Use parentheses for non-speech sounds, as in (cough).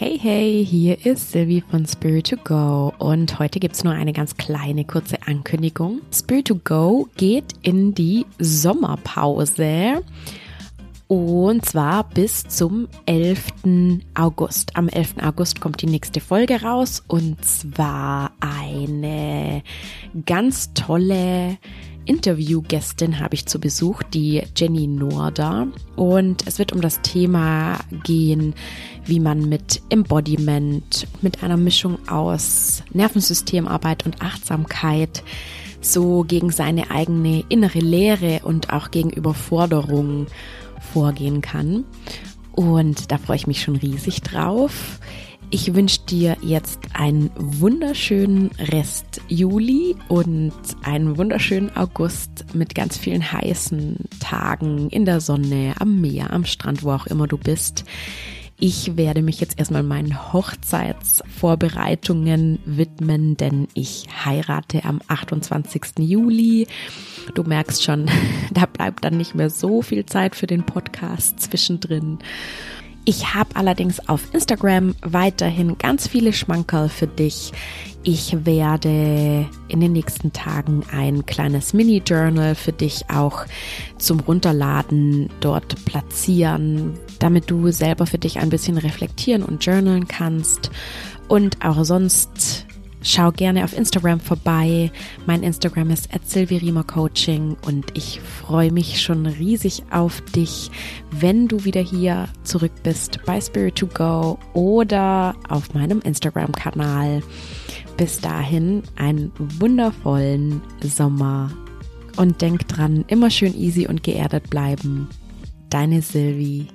Hey, hey, hier ist Sylvie von Spirit to Go und heute gibt's nur eine ganz kleine, kurze Ankündigung. Spirit to Go geht in die Sommerpause und zwar bis zum 11. August. Am 11. August kommt die nächste Folge raus und zwar eine ganz tolle Interviewgästin habe ich zu Besuch, die Jenny Norder. Und es wird um das Thema gehen, wie man mit Embodiment, mit einer Mischung aus Nervensystemarbeit und Achtsamkeit so gegen seine eigene innere Leere und auch gegen Überforderung vorgehen kann. Und da freue ich mich schon riesig drauf. Ich wünsche dir jetzt einen wunderschönen Rest Juli und einen wunderschönen August mit ganz vielen heißen Tagen in der Sonne, am Meer, am Strand, wo auch immer du bist. Ich werde mich jetzt erstmal meinen Hochzeitsvorbereitungen widmen, denn ich heirate am 28. Juli. Du merkst schon, (laughs) da bleibt dann nicht mehr so viel Zeit für den Podcast zwischendrin. Ich habe allerdings auf Instagram weiterhin ganz viele Schmankerl für dich. Ich werde in den nächsten Tagen ein kleines Mini-Journal für dich auch zum Runterladen dort platzieren, damit du selber für dich ein bisschen reflektieren und journalen kannst. Und auch sonst Schau gerne auf Instagram vorbei. Mein Instagram ist Coaching und ich freue mich schon riesig auf dich, wenn du wieder hier zurück bist bei Spirit to Go oder auf meinem Instagram-Kanal. Bis dahin einen wundervollen Sommer und denk dran, immer schön easy und geerdet bleiben. Deine Sylvie.